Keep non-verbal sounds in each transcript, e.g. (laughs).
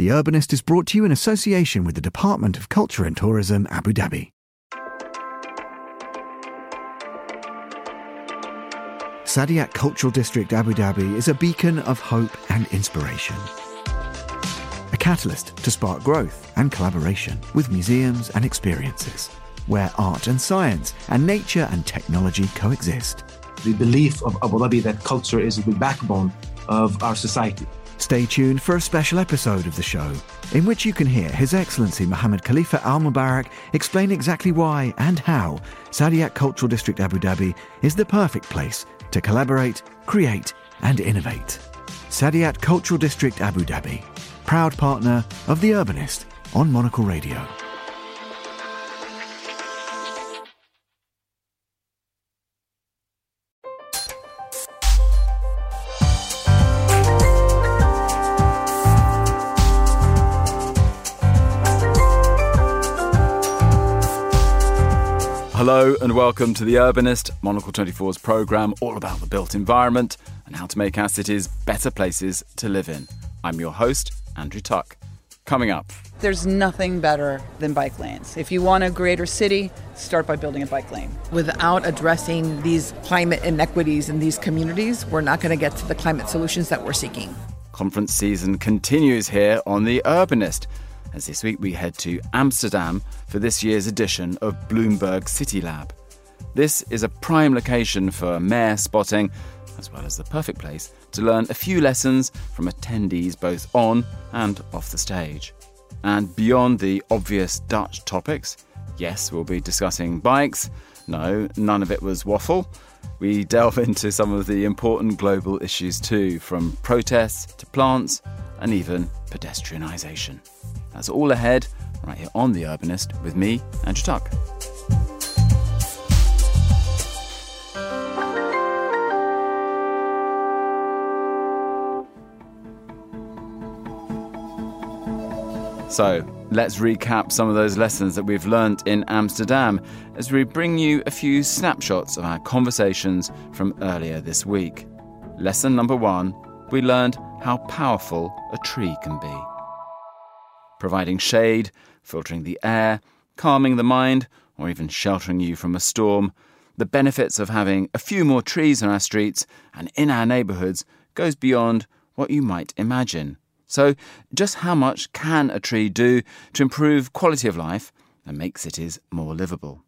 The Urbanist is brought to you in association with the Department of Culture and Tourism, Abu Dhabi. Saadiyat Cultural District Abu Dhabi is a beacon of hope and inspiration. A catalyst to spark growth and collaboration with museums and experiences, where art and science and nature and technology coexist. The belief of Abu Dhabi that culture is the backbone of our society. Stay tuned for a special episode of the show, in which you can hear His Excellency Mohammed Khalifa Al Mubarak explain exactly why and how Saadiyat Cultural District Abu Dhabi is the perfect place to collaborate, create, and innovate. Saadiyat Cultural District Abu Dhabi, proud partner of The Urbanist on Monocle Radio. Hello and welcome to The Urbanist, Monocle 24's programme all about the built environment and how to make our cities better places to live in. I'm your host, Andrew Tuck. Coming up. There's nothing better than bike lanes. If you want a greater city, start by building a bike lane. Without addressing these climate inequities in these communities, we're not going to get to the climate solutions that we're seeking. Conference season continues here on The Urbanist as this week we head to Amsterdam for this year's edition of Bloomberg City Lab. This is a prime location for mayor spotting, as well as the perfect place to learn a few lessons from attendees both on and off the stage. And beyond the obvious Dutch topics, yes, we'll be discussing bikes. No, none of it was waffle. We delve (laughs) into some of the important global issues too, from protests to plants and even pedestrianisation. That's all ahead right here on The Urbanist with me, Andrew Tuck. So, let's recap some of those lessons that we've learnt in Amsterdam as we bring you a few snapshots of our conversations from earlier this week. Lesson number one we learned how powerful a tree can be providing shade, filtering the air, calming the mind, or even sheltering you from a storm. The benefits of having a few more trees on our streets and in our neighbourhoods goes beyond what you might imagine. So, just how much can a tree do to improve quality of life and make cities more livable?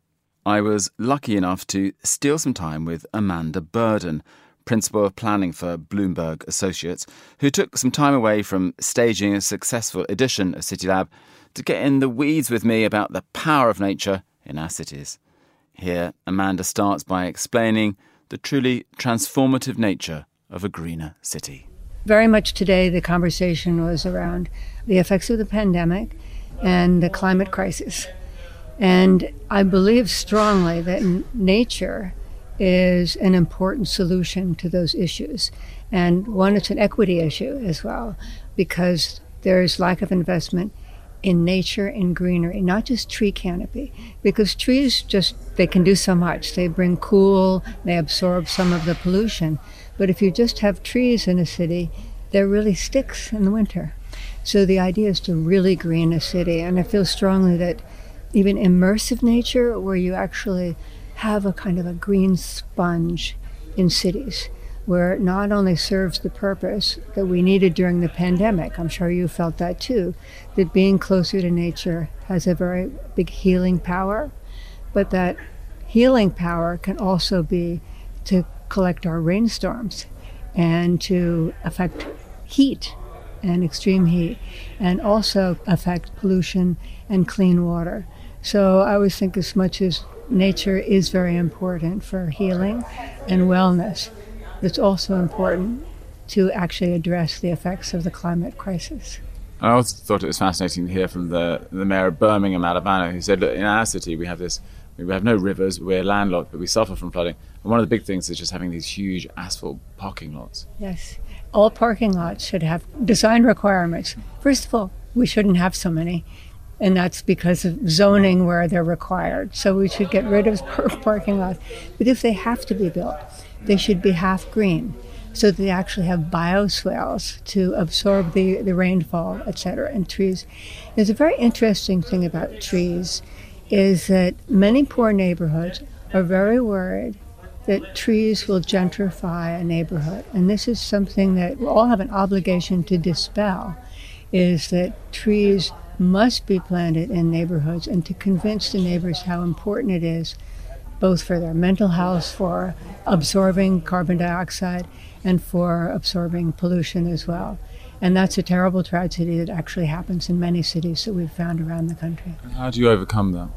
I was lucky enough to steal some time with Amanda Burden, Principal of Planning for Bloomberg Associates, who took some time away from staging a successful edition of CityLab to get in the weeds with me about the power of nature in our cities. Here, Amanda starts by explaining the truly transformative nature of a greener city. Very much today, the conversation was around the effects of the pandemic and the climate crisis. And I believe strongly that nature is an important solution to those issues. And one, it's an equity issue as well, because there's lack of investment in nature and greenery, not just tree canopy, because trees just, they can do so much. They bring cool, they absorb some of the pollution. But if you just have trees in a city, they're really sticks in the winter. So the idea is to really green a city. And I feel strongly that even immersive nature, where you actually have a kind of a green sponge in cities where it not only serves the purpose that we needed during the pandemic, I'm sure you felt that too, that being closer to nature has a very big healing power, but that healing power can also be to collect our rainstorms and to affect heat and extreme heat, and also affect pollution and clean water. So I always think as much as nature is very important for healing and wellness. It's also important to actually address the effects of the climate crisis. I also thought it was fascinating to hear from the, the mayor of Birmingham, Alabama, who said, Look, in our city we have this, we have no rivers, we're landlocked, but we suffer from flooding. And one of the big things is just having these huge asphalt parking lots. Yes. All parking lots should have design requirements. First of all, we shouldn't have so many and that's because of zoning where they're required. So we should get rid of (laughs) parking lots. But if they have to be built, they should be half green. so they actually have bioswales to absorb the, the rainfall, etc. And trees. There's a very interesting thing about trees is that many poor neighborhoods are very worried that trees will gentrify a neighborhood. And this is something that we all have an obligation to dispel is that trees must be planted in neighborhoods and to convince the neighbors how important it is both for their mental health, for absorbing carbon dioxide, and for absorbing pollution as well. And that's a terrible tragedy that actually happens in many cities that we've found around the country. How do you overcome that?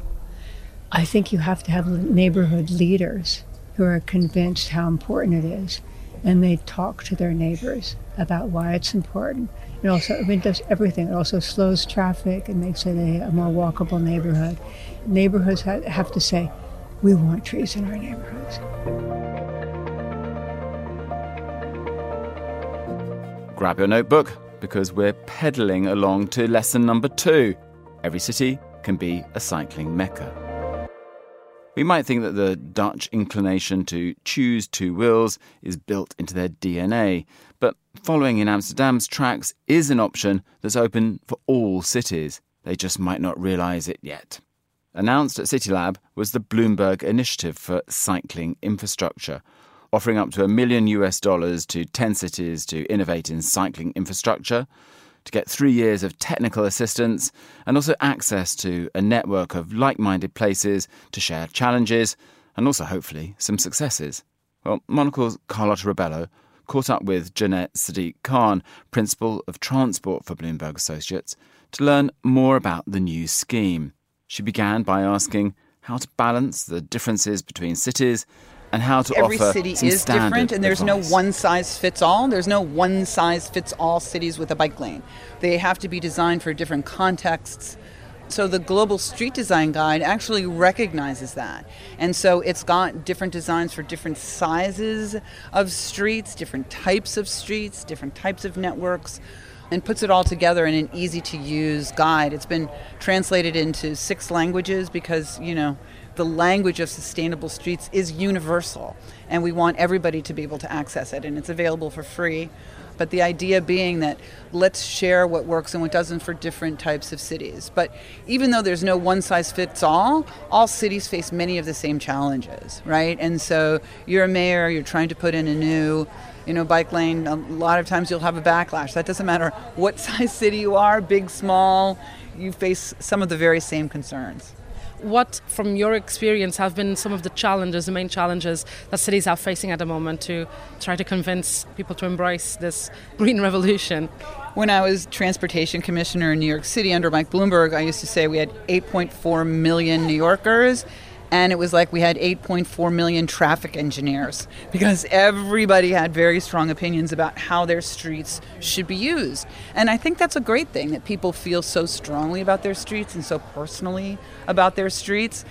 I think you have to have neighborhood leaders who are convinced how important it is, and they talk to their neighbors about why it's important. It also, I mean, it does everything. It also slows traffic and makes it a, a more walkable neighborhood. Neighborhoods ha- have to say, we want trees in our neighborhoods. Grab your notebook because we're pedaling along to lesson number two. Every city can be a cycling mecca. We might think that the Dutch inclination to choose two wheels is built into their DNA, but following in Amsterdam's tracks is an option that's open for all cities. They just might not realise it yet. Announced at CityLab was the Bloomberg Initiative for Cycling Infrastructure, offering up to a million US dollars to 10 cities to innovate in cycling infrastructure, to get three years of technical assistance, and also access to a network of like minded places to share challenges and also, hopefully, some successes. Well, Monocle's Carlotta Rebelo caught up with Janette Sadik-Khan, Principal of Transport for Bloomberg Associates, to learn more about the new scheme. She began by asking how to balance the differences between cities and how to Every offer city is different, and there's advice. no one size fits all. There's no one size fits all cities with a bike lane. They have to be designed for different contexts. So the Global Street Design Guide actually recognizes that. And so it's got different designs for different sizes of streets, different types of streets, different types of networks and puts it all together in an easy to use guide. It's been translated into six languages because, you know, the language of sustainable streets is universal and we want everybody to be able to access it and it's available for free. But the idea being that let's share what works and what doesn't for different types of cities. But even though there's no one size fits all, all cities face many of the same challenges, right? And so you're a mayor, you're trying to put in a new you know, bike lane, a lot of times you'll have a backlash. That doesn't matter what (laughs) size city you are, big, small, you face some of the very same concerns. What, from your experience, have been some of the challenges, the main challenges that cities are facing at the moment to try to convince people to embrace this (laughs) green revolution? When I was transportation commissioner in New York City under Mike Bloomberg, I used to say we had 8.4 million New Yorkers and it was like we had 8.4 million traffic engineers because everybody had very strong opinions about how their streets should be used. And I think that's a great thing that people feel so strongly about their streets and so personally about their streets.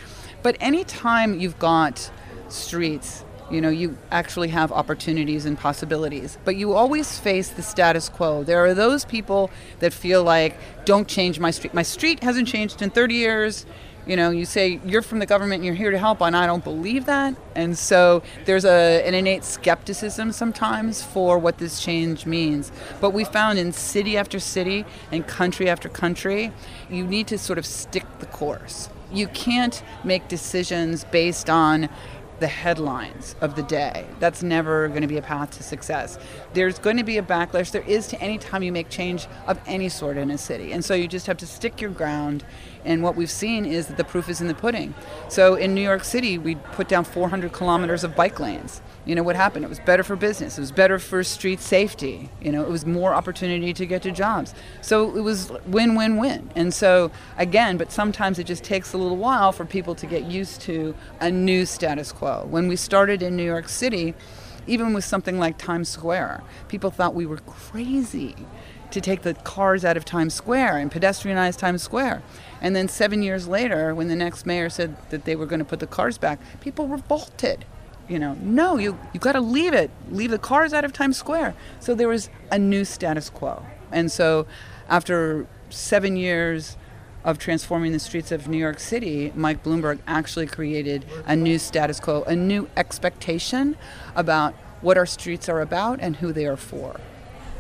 But anytime you've got streets, you know, you actually have opportunities and possibilities. But you always face the status quo. There are those people that feel like, don't change my street. My street hasn't changed in 30 years you know you say you're from the government and you're here to help and i don't believe that and so there's a, an innate skepticism sometimes for what this change means but we found in city after city and country after country you need to sort of stick the course you can't make decisions based on the headlines of the day. That's never going to be a path to success. There's going to be a backlash. There is to any time you make change of any sort in a city. And so you just have to stick your ground and what we've seen is that the proof is in the pudding. So in New York City, we put down 400 kilometers of bike lanes. You know what happened? It was better for business. It was better for street safety. You know, it was more opportunity to get to jobs. So it was win-win-win. And so again, but sometimes it just takes a little while for people to get used to a new status quo. When we started in New York City, even with something like Times Square, people thought we were crazy to take the cars out of Times Square and pedestrianize Times Square. And then seven years later, when the next mayor said that they were going to put the cars back, people revolted. You know, no, you you got to leave it, leave the cars out of Times Square. So there was a new status quo, and so after seven years of transforming the streets of New York City, Mike Bloomberg actually created a new status quo, a new expectation about what our streets are about and who they are for.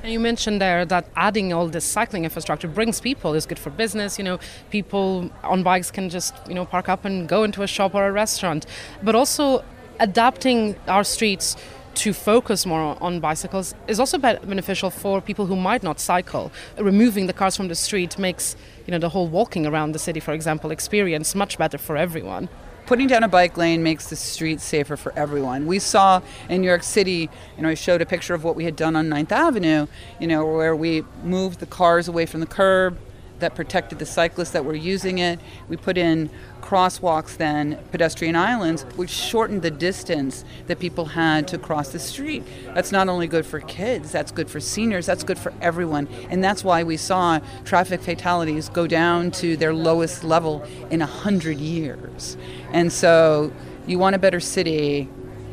And you mentioned there that adding all this cycling infrastructure brings people. It's good for business. You know, people on bikes can just you know park up and go into a shop or a restaurant. But also adapting our streets to focus more on bicycles is also beneficial for people who might not cycle. Removing the cars from the street makes you know the whole walking around the city, for example, experience much better for everyone putting down a bike lane makes the streets safer for everyone. We saw in New York City, you know, I showed a picture of what we had done on 9th Avenue, you know, where we moved the cars away from the curb that protected the cyclists that were using it. We put in crosswalks then, pedestrian islands, which shortened the distance that people had to cross the street. That's not only good for kids, that's good for seniors, that's good for everyone. And that's why we saw traffic fatalities go down to their lowest level in 100 years. And so, you want a better city,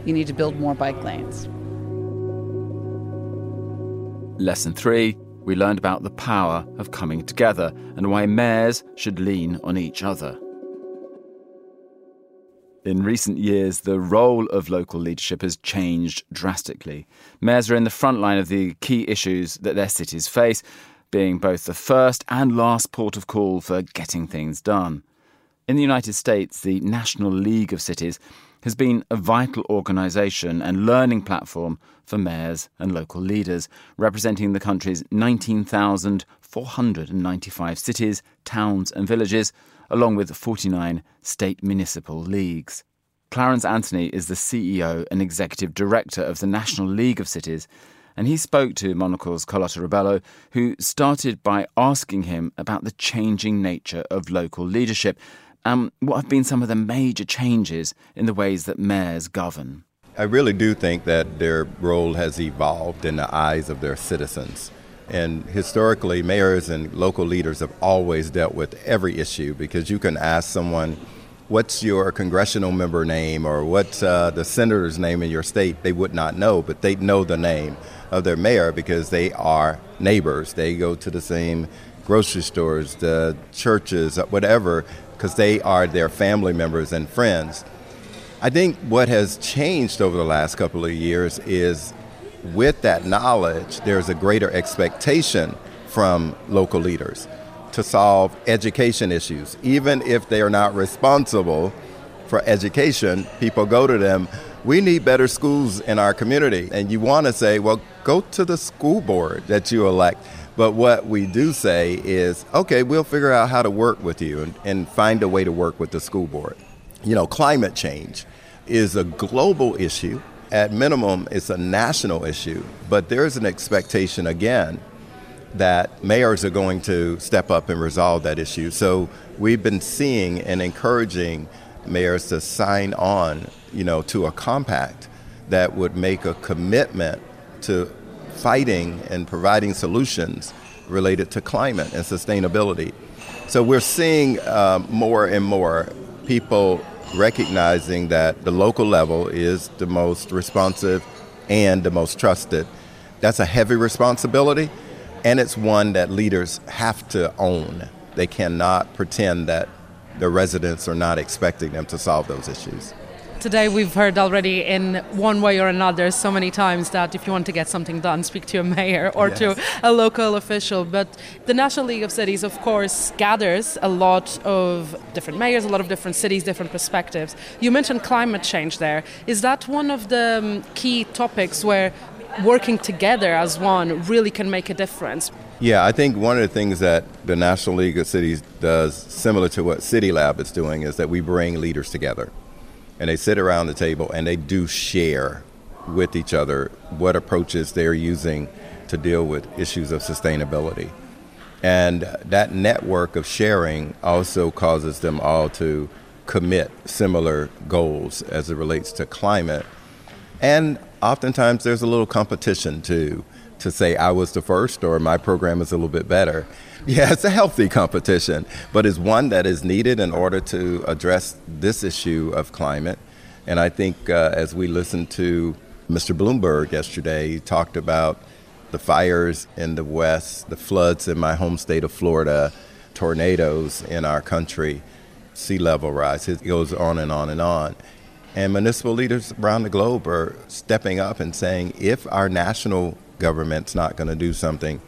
you need to build more bike lanes. Lesson three we learned about the power of coming together and why mayors should lean on each other. In recent years, the role of local leadership has changed drastically. Mayors are in the front line of the key issues that their cities face, being both the first and last port of call for getting things done. In the United States, the National League of Cities has been a vital organisation and learning platform for mayors and local leaders, representing the country's 19,495 cities, towns, and villages along with 49 state municipal leagues. Clarence Anthony is the CEO and executive director of the National League of Cities, and he spoke to Monocle's Carlotta Rebelo, who started by asking him about the changing nature of local leadership and what have been some of the major changes in the ways that mayors govern. I really do think that their role has evolved in the eyes of their citizens. And historically, mayors and local leaders have always dealt with every issue because you can ask someone, What's your congressional member name or what's uh, the senator's name in your state? They would not know, but they know the name of their mayor because they are neighbors. They go to the same grocery stores, the churches, whatever, because they are their family members and friends. I think what has changed over the last couple of years is with that knowledge, there's a greater expectation from local leaders to solve education issues. Even if they are not responsible for education, people go to them. We need better schools in our community. And you want to say, well, go to the school board that you elect. But what we do say is, okay, we'll figure out how to work with you and, and find a way to work with the school board. You know, climate change is a global issue at minimum, it's a national issue, but there's an expectation again that mayors are going to step up and resolve that issue. So we've been seeing and encouraging mayors to sign on, you know, to a compact that would make a commitment to fighting and providing solutions related to climate and sustainability. So we're seeing uh, more and more people recognizing that the local level is the most responsive and the most trusted. That's a heavy responsibility, and it's one that leaders have to own. They cannot pretend that the residents are not expecting them to solve those issues today we've heard already in one way or another so many times that if you want to get something done, speak to a mayor or yes. to a local official. But the National League of Cities, of course, gathers a lot of different mayors, a lot of different cities, different perspectives. You mentioned climate change there. Is that one of the um, key topics where working together as one really can make a difference? Yeah, I think one of the things that the National League of Cities does, similar to what City Lab is doing, is that we bring leaders together and they sit around the table and they do share with each other what approaches they're using to deal with issues of sustainability. And that network of sharing also causes them all to commit similar goals as it relates to climate. And oftentimes there's a little competition too to say I was the first or my program is a little bit better. (laughs) Yeah, it's a healthy competition, but it's one that is needed in order to address this issue of climate. And I think uh, as we listened to Mr. Bloomberg yesterday, he talked about the fires in the West, the floods in my home state of Florida, tornadoes in our country, sea level rise. It goes on and on and on. And municipal leaders around the globe are stepping up and saying if our national government's not going to do something,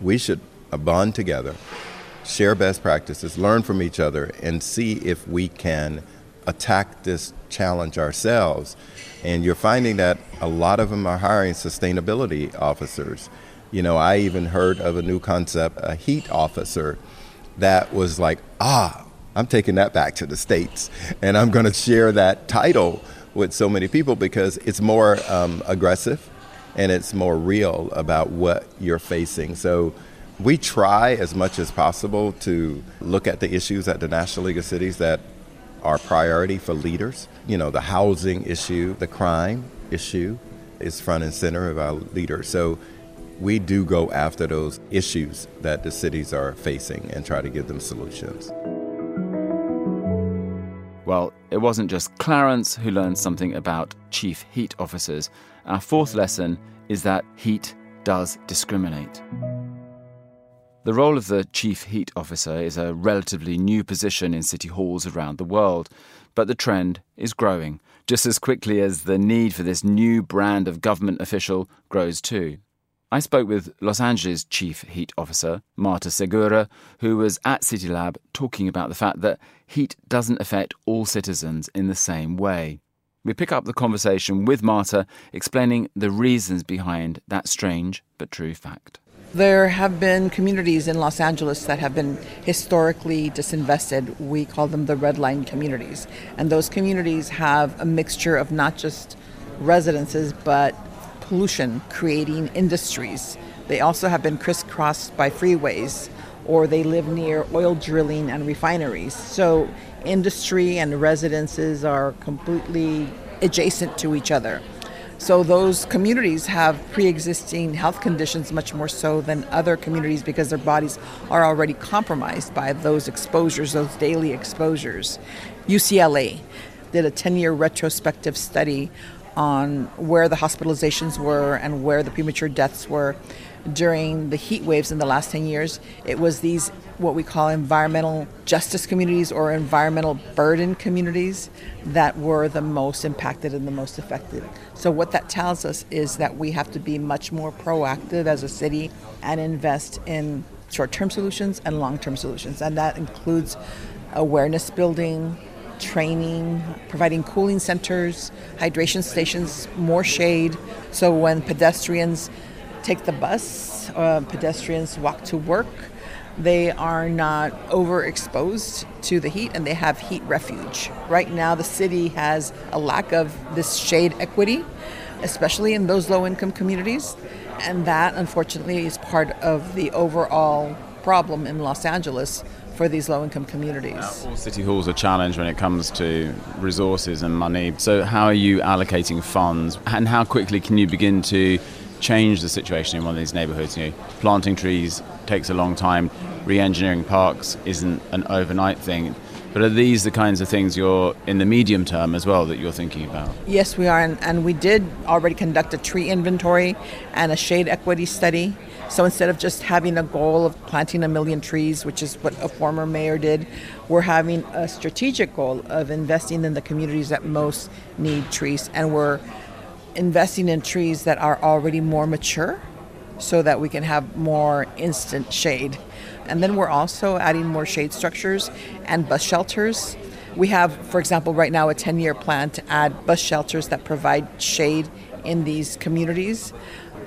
we should bond together, share best practices, learn from each other, and see if we can attack this challenge ourselves. And you're finding that a lot of them are hiring sustainability officers. You know, I even heard of a new concept, a heat officer, that was like, ah, I'm taking that back to the States and I'm going to share that title with so many people because it's more um, aggressive and it's more real about what you're facing. So we try as much as possible to look at the issues at the National League of Cities that are priority for leaders. You know, the housing issue, the crime issue is front and center of our leaders. So we do go after those issues that the cities are facing and try to give them solutions. Well, it wasn't just Clarence who learned something about chief heat officers. Our fourth lesson is that heat does discriminate. The role of the chief heat officer is a relatively new position in city halls around the world, but the trend is growing, just as quickly as the need for this new brand of government official grows too. I spoke with Los Angeles Chief Heat Officer Marta Segura, who was at CityLab talking about the fact that heat doesn't affect all citizens in the same way. We pick up the conversation with Marta, explaining the reasons behind that strange but true fact. There have been communities in Los Angeles that have been historically disinvested. We call them the red line communities. And those communities have a mixture of not just residences, but pollution creating industries. They also have been crisscrossed by freeways or they live near oil drilling and refineries. So industry and residences are completely adjacent to each other. So those communities have pre-existing health conditions much more so than other communities because their bodies are already compromised by those exposures, those daily exposures. UCLA did a 10-year retrospective study on where the hospitalizations were and where the premature deaths were during the heat waves in the last 10 years. It was these, what we call environmental justice communities or environmental burden communities, that were the most impacted and the most affected. So, what that tells us is that we have to be much more proactive as a city and invest in short term solutions and long term solutions. And that includes awareness building, training, providing cooling centers, hydration stations, more shade. So when pedestrians take the bus, uh, pedestrians walk to work, they are not overexposed to the heat and they have heat refuge. Right now, the city has a lack of this shade equity, especially in those low income communities. And that, unfortunately, is part of the overall problem in Los Angeles for these low income communities. all city halls are challenged when it comes to resources and money. So, how are you allocating funds and how quickly can you begin to change the situation in one of these neighborhoods? You know, planting trees takes a long time, re engineering parks isn't an overnight thing. But are these the kinds of things you're in the medium term as well that you're thinking about? Yes, we are. And, and, we did already conduct a tree inventory and a shade equity study. So instead of just having a goal of planting a million trees, which is what a former mayor did, we're having a strategic goal of investing in the communities that most need trees. And we're investing in trees that are already more mature so that we can have more instant shade. And then we're also adding more shade structures and bus shelters. We have, for example, right now a 10 year plan to add bus shelters that provide shade in these communities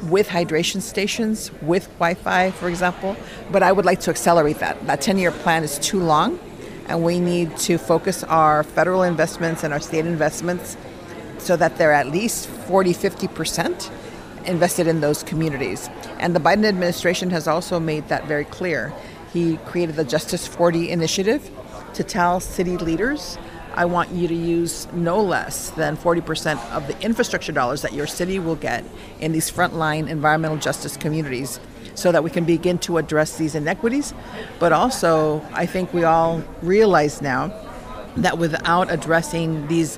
with hydration stations, with Wi Fi, for example. But I would like to accelerate that. That 10 year plan is too long, and we need to focus our federal investments and our state investments so that they're at least 40, 50% invested in those communities. And the Biden administration has also made that very clear. He created the Justice 40 initiative to tell city leaders I want you to use no less than 40% of the infrastructure dollars that your city will get in these frontline environmental justice communities so that we can begin to address these inequities. But also, I think we all realize now that without addressing these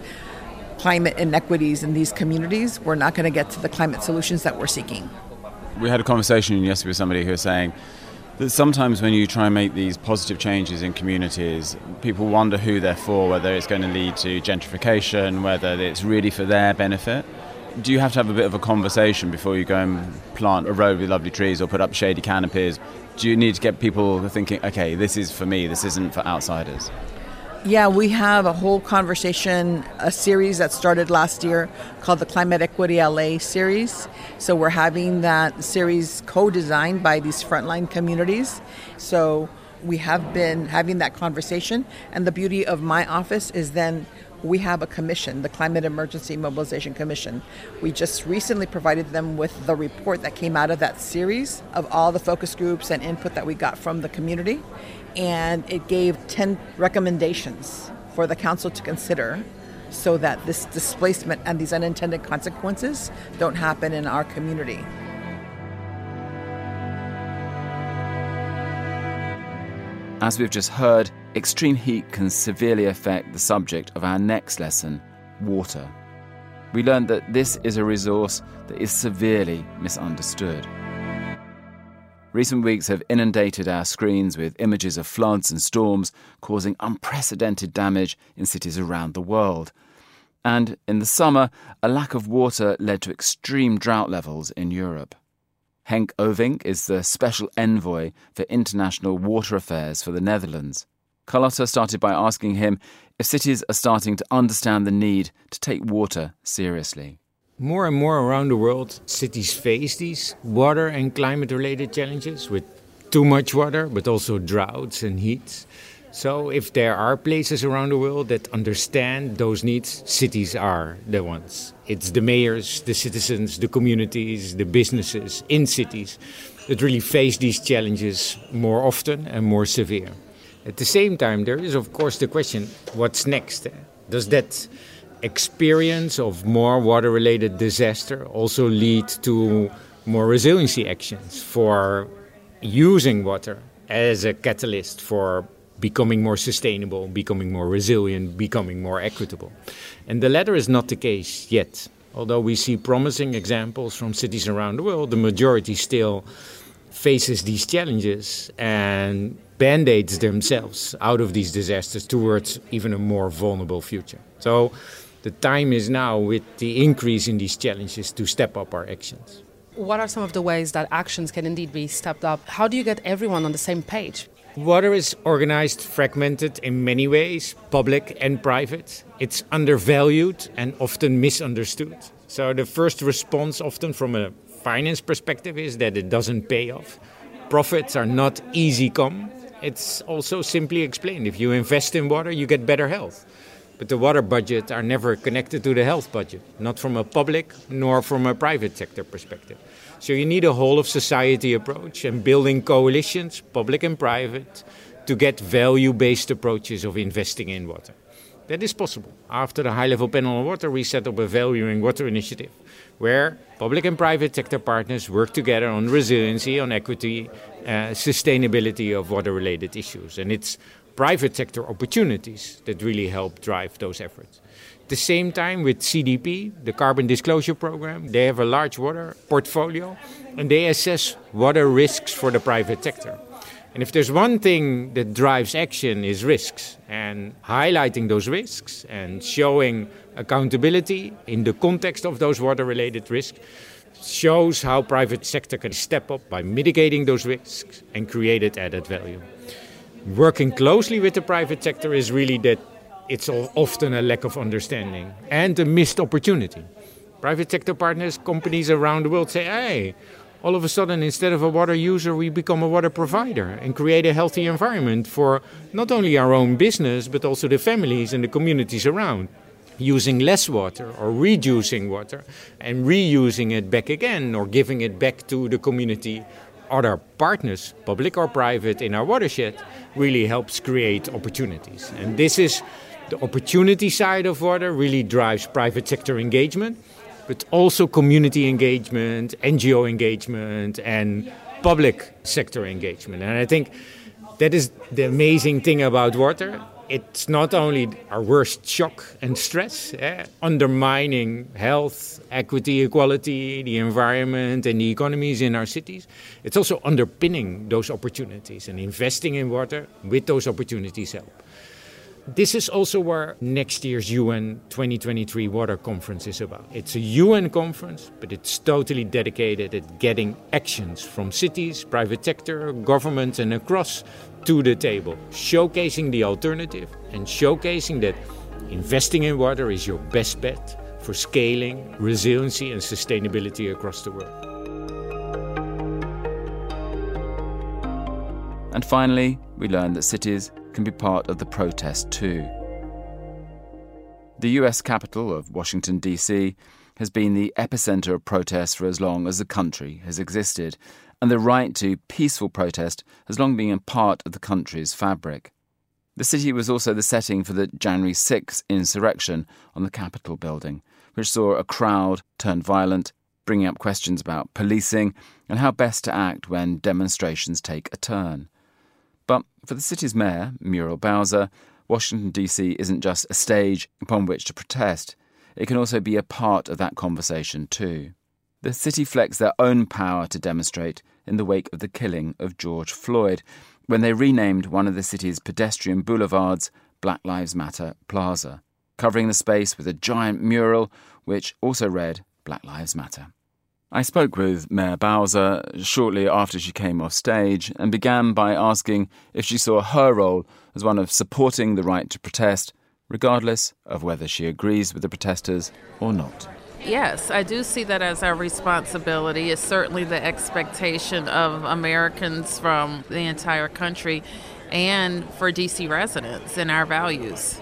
climate inequities in these communities, we're not going to get to the climate solutions that we're seeking. We had a conversation yesterday with somebody who was saying, that sometimes when you try and make these positive changes in communities, people wonder who they're for, whether it's going to lead to gentrification, whether it's really for their benefit. Do you have to have a bit of a conversation before you go and plant a road with lovely trees or put up shady canopies? Do you need to get people thinking, okay, this is for me, this isn't for outsiders? Yeah, we have a whole conversation, a series that started last year called the Climate Equity LA series. So we're having that series co designed by these frontline communities. So we have been having that conversation. And the beauty of my office is then we have a commission, the Climate Emergency Mobilization Commission. We just recently provided them with the report that came out of that series of all the focus groups and input that we got from the community and it gave 10 recommendations for the council to consider so that this displacement and these unintended consequences don't happen in our community. As we've just heard, extreme heat can severely affect the subject of our next lesson water. We learned that this is a resource that is severely misunderstood. Recent weeks have inundated our screens with images of floods and storms causing unprecedented damage in cities around the world. And in the summer, a lack of water led to extreme drought levels in Europe. Henk Ovink is the special envoy for international water affairs for the Netherlands. Carlotta started by asking him if cities are starting to understand the need to take water seriously. More and more around the world, cities face these water and climate related challenges with too much water, but also droughts and heat. So, if there are places around the world that understand those needs, cities are the ones. It's the mayors, the citizens, the communities, the businesses in cities that really face these challenges more often and more severe. At the same time, there is, of course, the question what's next? Does that experience of more water related disaster also lead to more resiliency actions for using water as a catalyst for becoming more sustainable, becoming more resilient, becoming more equitable. And the latter is not the case yet. Although we see promising examples from cities around the world, the majority still faces these challenges and band aids themselves out of these disasters towards even a more vulnerable future. So the time is now with the increase in these challenges to step up our actions. What are some of the ways that actions can indeed be stepped up? How do you get everyone on the same page? Water is organized, fragmented in many ways, public and private. It's undervalued and often misunderstood. So, the first response, often from a finance perspective, is that it doesn't pay off. Profits are not easy come. It's also simply explained if you invest in water, you get better health. But the water budget are never connected to the health budget, not from a public nor from a private sector perspective. So you need a whole of society approach and building coalitions, public and private, to get value based approaches of investing in water. That is possible. After the high level panel on water, we set up a valuing water initiative where public and private sector partners work together on resiliency, on equity, uh, sustainability of water related issues. And it's private sector opportunities that really help drive those efforts. At the same time, with CDP, the Carbon Disclosure Program, they have a large water portfolio and they assess water risks for the private sector. And if there's one thing that drives action is risks and highlighting those risks and showing accountability in the context of those water related risks shows how private sector can step up by mitigating those risks and create added value working closely with the private sector is really that it's often a lack of understanding and a missed opportunity. Private sector partners, companies around the world say, hey, all of a sudden, instead of a water user, we become a water provider and create a healthy environment for not only our own business, but also the families and the communities around. Using less water or reducing water and reusing it back again or giving it back to the community other partners, public or private, in our watershed really helps create opportunities. And this is the opportunity side of water really drives private sector engagement, but also community engagement, NGO engagement, and public sector engagement. And I think that is the amazing thing about water. It's not only our worst shock and stress, eh, undermining health, equity, equality, the environment, and the economies in our cities. It's also underpinning those opportunities and investing in water with those opportunities help. This is also where next year's UN 2023 Water Conference is about. It's a UN conference, but it's totally dedicated at getting actions from cities, private sector, governments, and across to the table, showcasing the alternative and showcasing that investing in water is your best bet for scaling, resiliency, and sustainability across the world. And finally, we learned that cities can be part of the protest too. The US capital of Washington, D.C., has been the epicenter of protests for as long as the country has existed, and the right to peaceful protest has long been a part of the country's fabric. The city was also the setting for the January 6 insurrection on the Capitol building, which saw a crowd turn violent, bringing up questions about policing and how best to act when demonstrations take a turn. But for the city's mayor, Muriel Bowser, Washington, D.C. isn't just a stage upon which to protest, it can also be a part of that conversation too. The city flexed their own power to demonstrate in the wake of the killing of George Floyd when they renamed one of the city's pedestrian boulevards Black Lives Matter Plaza, covering the space with a giant mural which also read Black Lives Matter. I spoke with Mayor Bowser shortly after she came off stage and began by asking if she saw her role as one of supporting the right to protest, regardless of whether she agrees with the protesters or not. Yes, I do see that as our responsibility. It's certainly the expectation of Americans from the entire country and for DC residents and our values.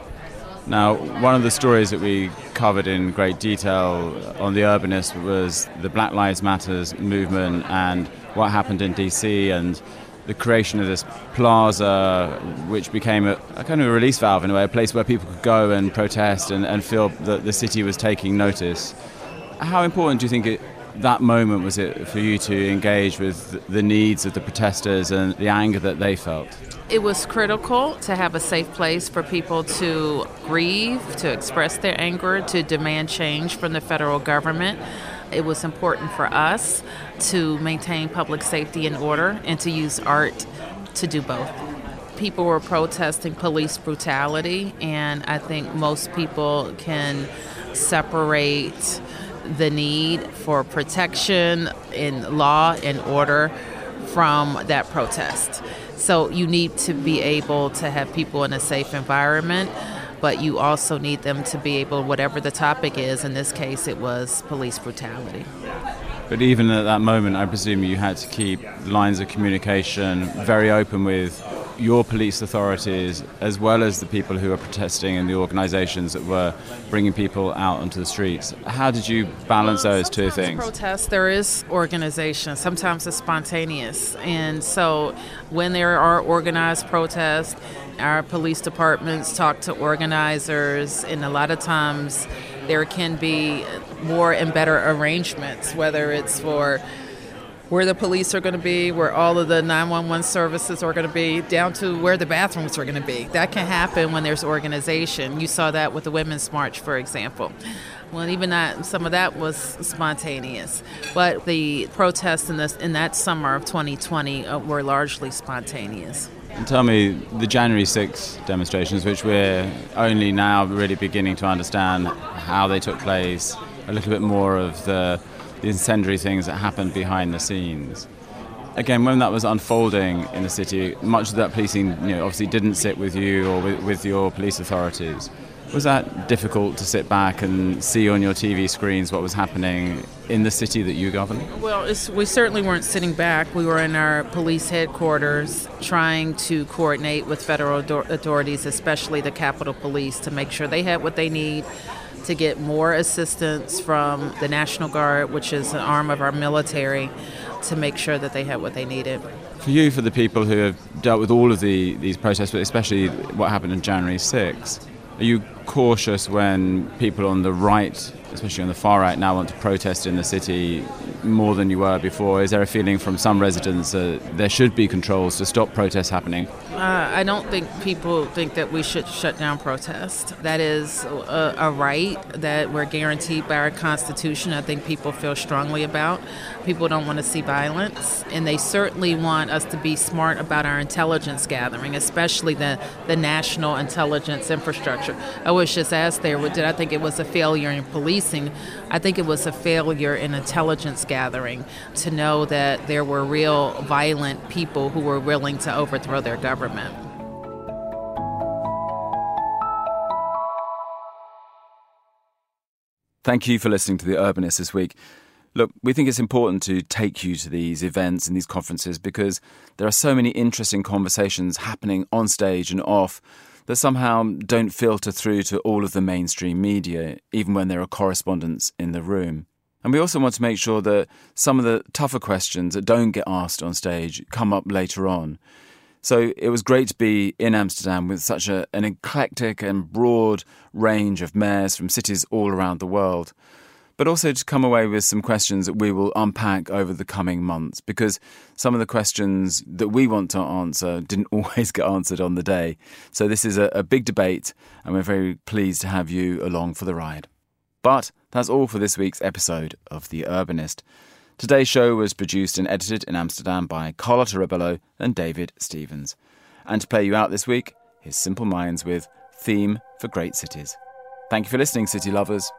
Now, one of the stories that we covered in great detail on The Urbanist was the Black Lives Matters movement and what happened in DC and the creation of this plaza, which became a, a, kind of a release valve in a way, a place where people could go and protest and, and feel that the city was taking notice. How important do you think it, that moment was it for you to engage with the needs of the protesters and the anger that they felt? It was critical to have a safe place for people to grieve, to express their anger, to demand change from the federal government. It was important for us to maintain public safety and order and to use art to do both. People were protesting police brutality, and I think most people can separate the need for protection in law and order from that protest. So you need to be able to have people in a safe environment, but you also need them to be able, whatever the topic is, in this case it was police brutality. But even at that moment, I presume you had to keep lines of communication very open with your police authorities as well as the people who are protesting and the organizations that were bringing people out onto the streets. How did you balance those two things? Protests, there is organization. Sometimes it's spontaneous. And so when there are organized protests, our police departments talk to organizers, and a lot of times there can be more and better arrangements, whether it's for where the police are going to be, where all of the 911 services are going to be, down to where the bathrooms are going to be. That can happen when there's organization. You saw that with the Women's March, for example. Well, even that, some of that was spontaneous, but the protests in this in that summer of 2020 uh, were largely spontaneous. And tell me, the January 6 demonstrations, which we're only now really beginning to understand how they took place, a little bit more of the the incendiary things that happened behind the scenes. Again, when that was unfolding in the city, much of that policing, you know, obviously didn't sit with you or with, with your police authorities. Was that difficult to sit back and see on your TV screens what was happening in the city that you govern? Well, we certainly weren't sitting back. We were in our police headquarters trying to coordinate with federal authorities, especially the Capitol Police, to make sure they had what they need to get more assistance from the National Guard, which is an arm of our military, to make sure that they had what they needed. For you, for the people who have dealt with all of the, these protests, but especially what happened on January 6th, are you cautious when people on the right, especially on the far right, now want to protest in the city more than you were before? Is there a feeling from some residents that there should be controls to stop protests happening? Uh, I don't think people think that we should shut down protest. That is a, a, right that we're guaranteed by our Constitution. I think people feel strongly about. People don't want to see violence, and they certainly want us to be smart about our intelligence gathering, especially the, the national intelligence infrastructure. I was just asked there, did I think it was a failure in policing? I think it was a failure in intelligence gathering to know that there were real violent people who were willing to overthrow their government. Thank you for listening to The Urbanist this week. Look, we think it's important to take you to these events and these conferences because there are so many interesting conversations happening on stage and off that somehow don't filter through to all of the mainstream media, even when there are correspondents in the room. And we also want to make sure that some of the tougher questions that don't get asked on stage come up later on. So it was great to be in Amsterdam with such a, an eclectic and broad range of mayors from cities all around the world but also to come away with some questions that we will unpack over the coming months because some of the questions that we want to answer didn't (laughs) always get answered on the day. So this is a, a big debate, and we're very pleased to have you along for the ride. But that's all for this week's episode of The Urbanist. Today's show was produced and edited in Amsterdam by Carlotta Rebello and David Stevens. And to play you out this week, his Simple Minds with Theme for Great Cities. Thank you for listening, city lovers.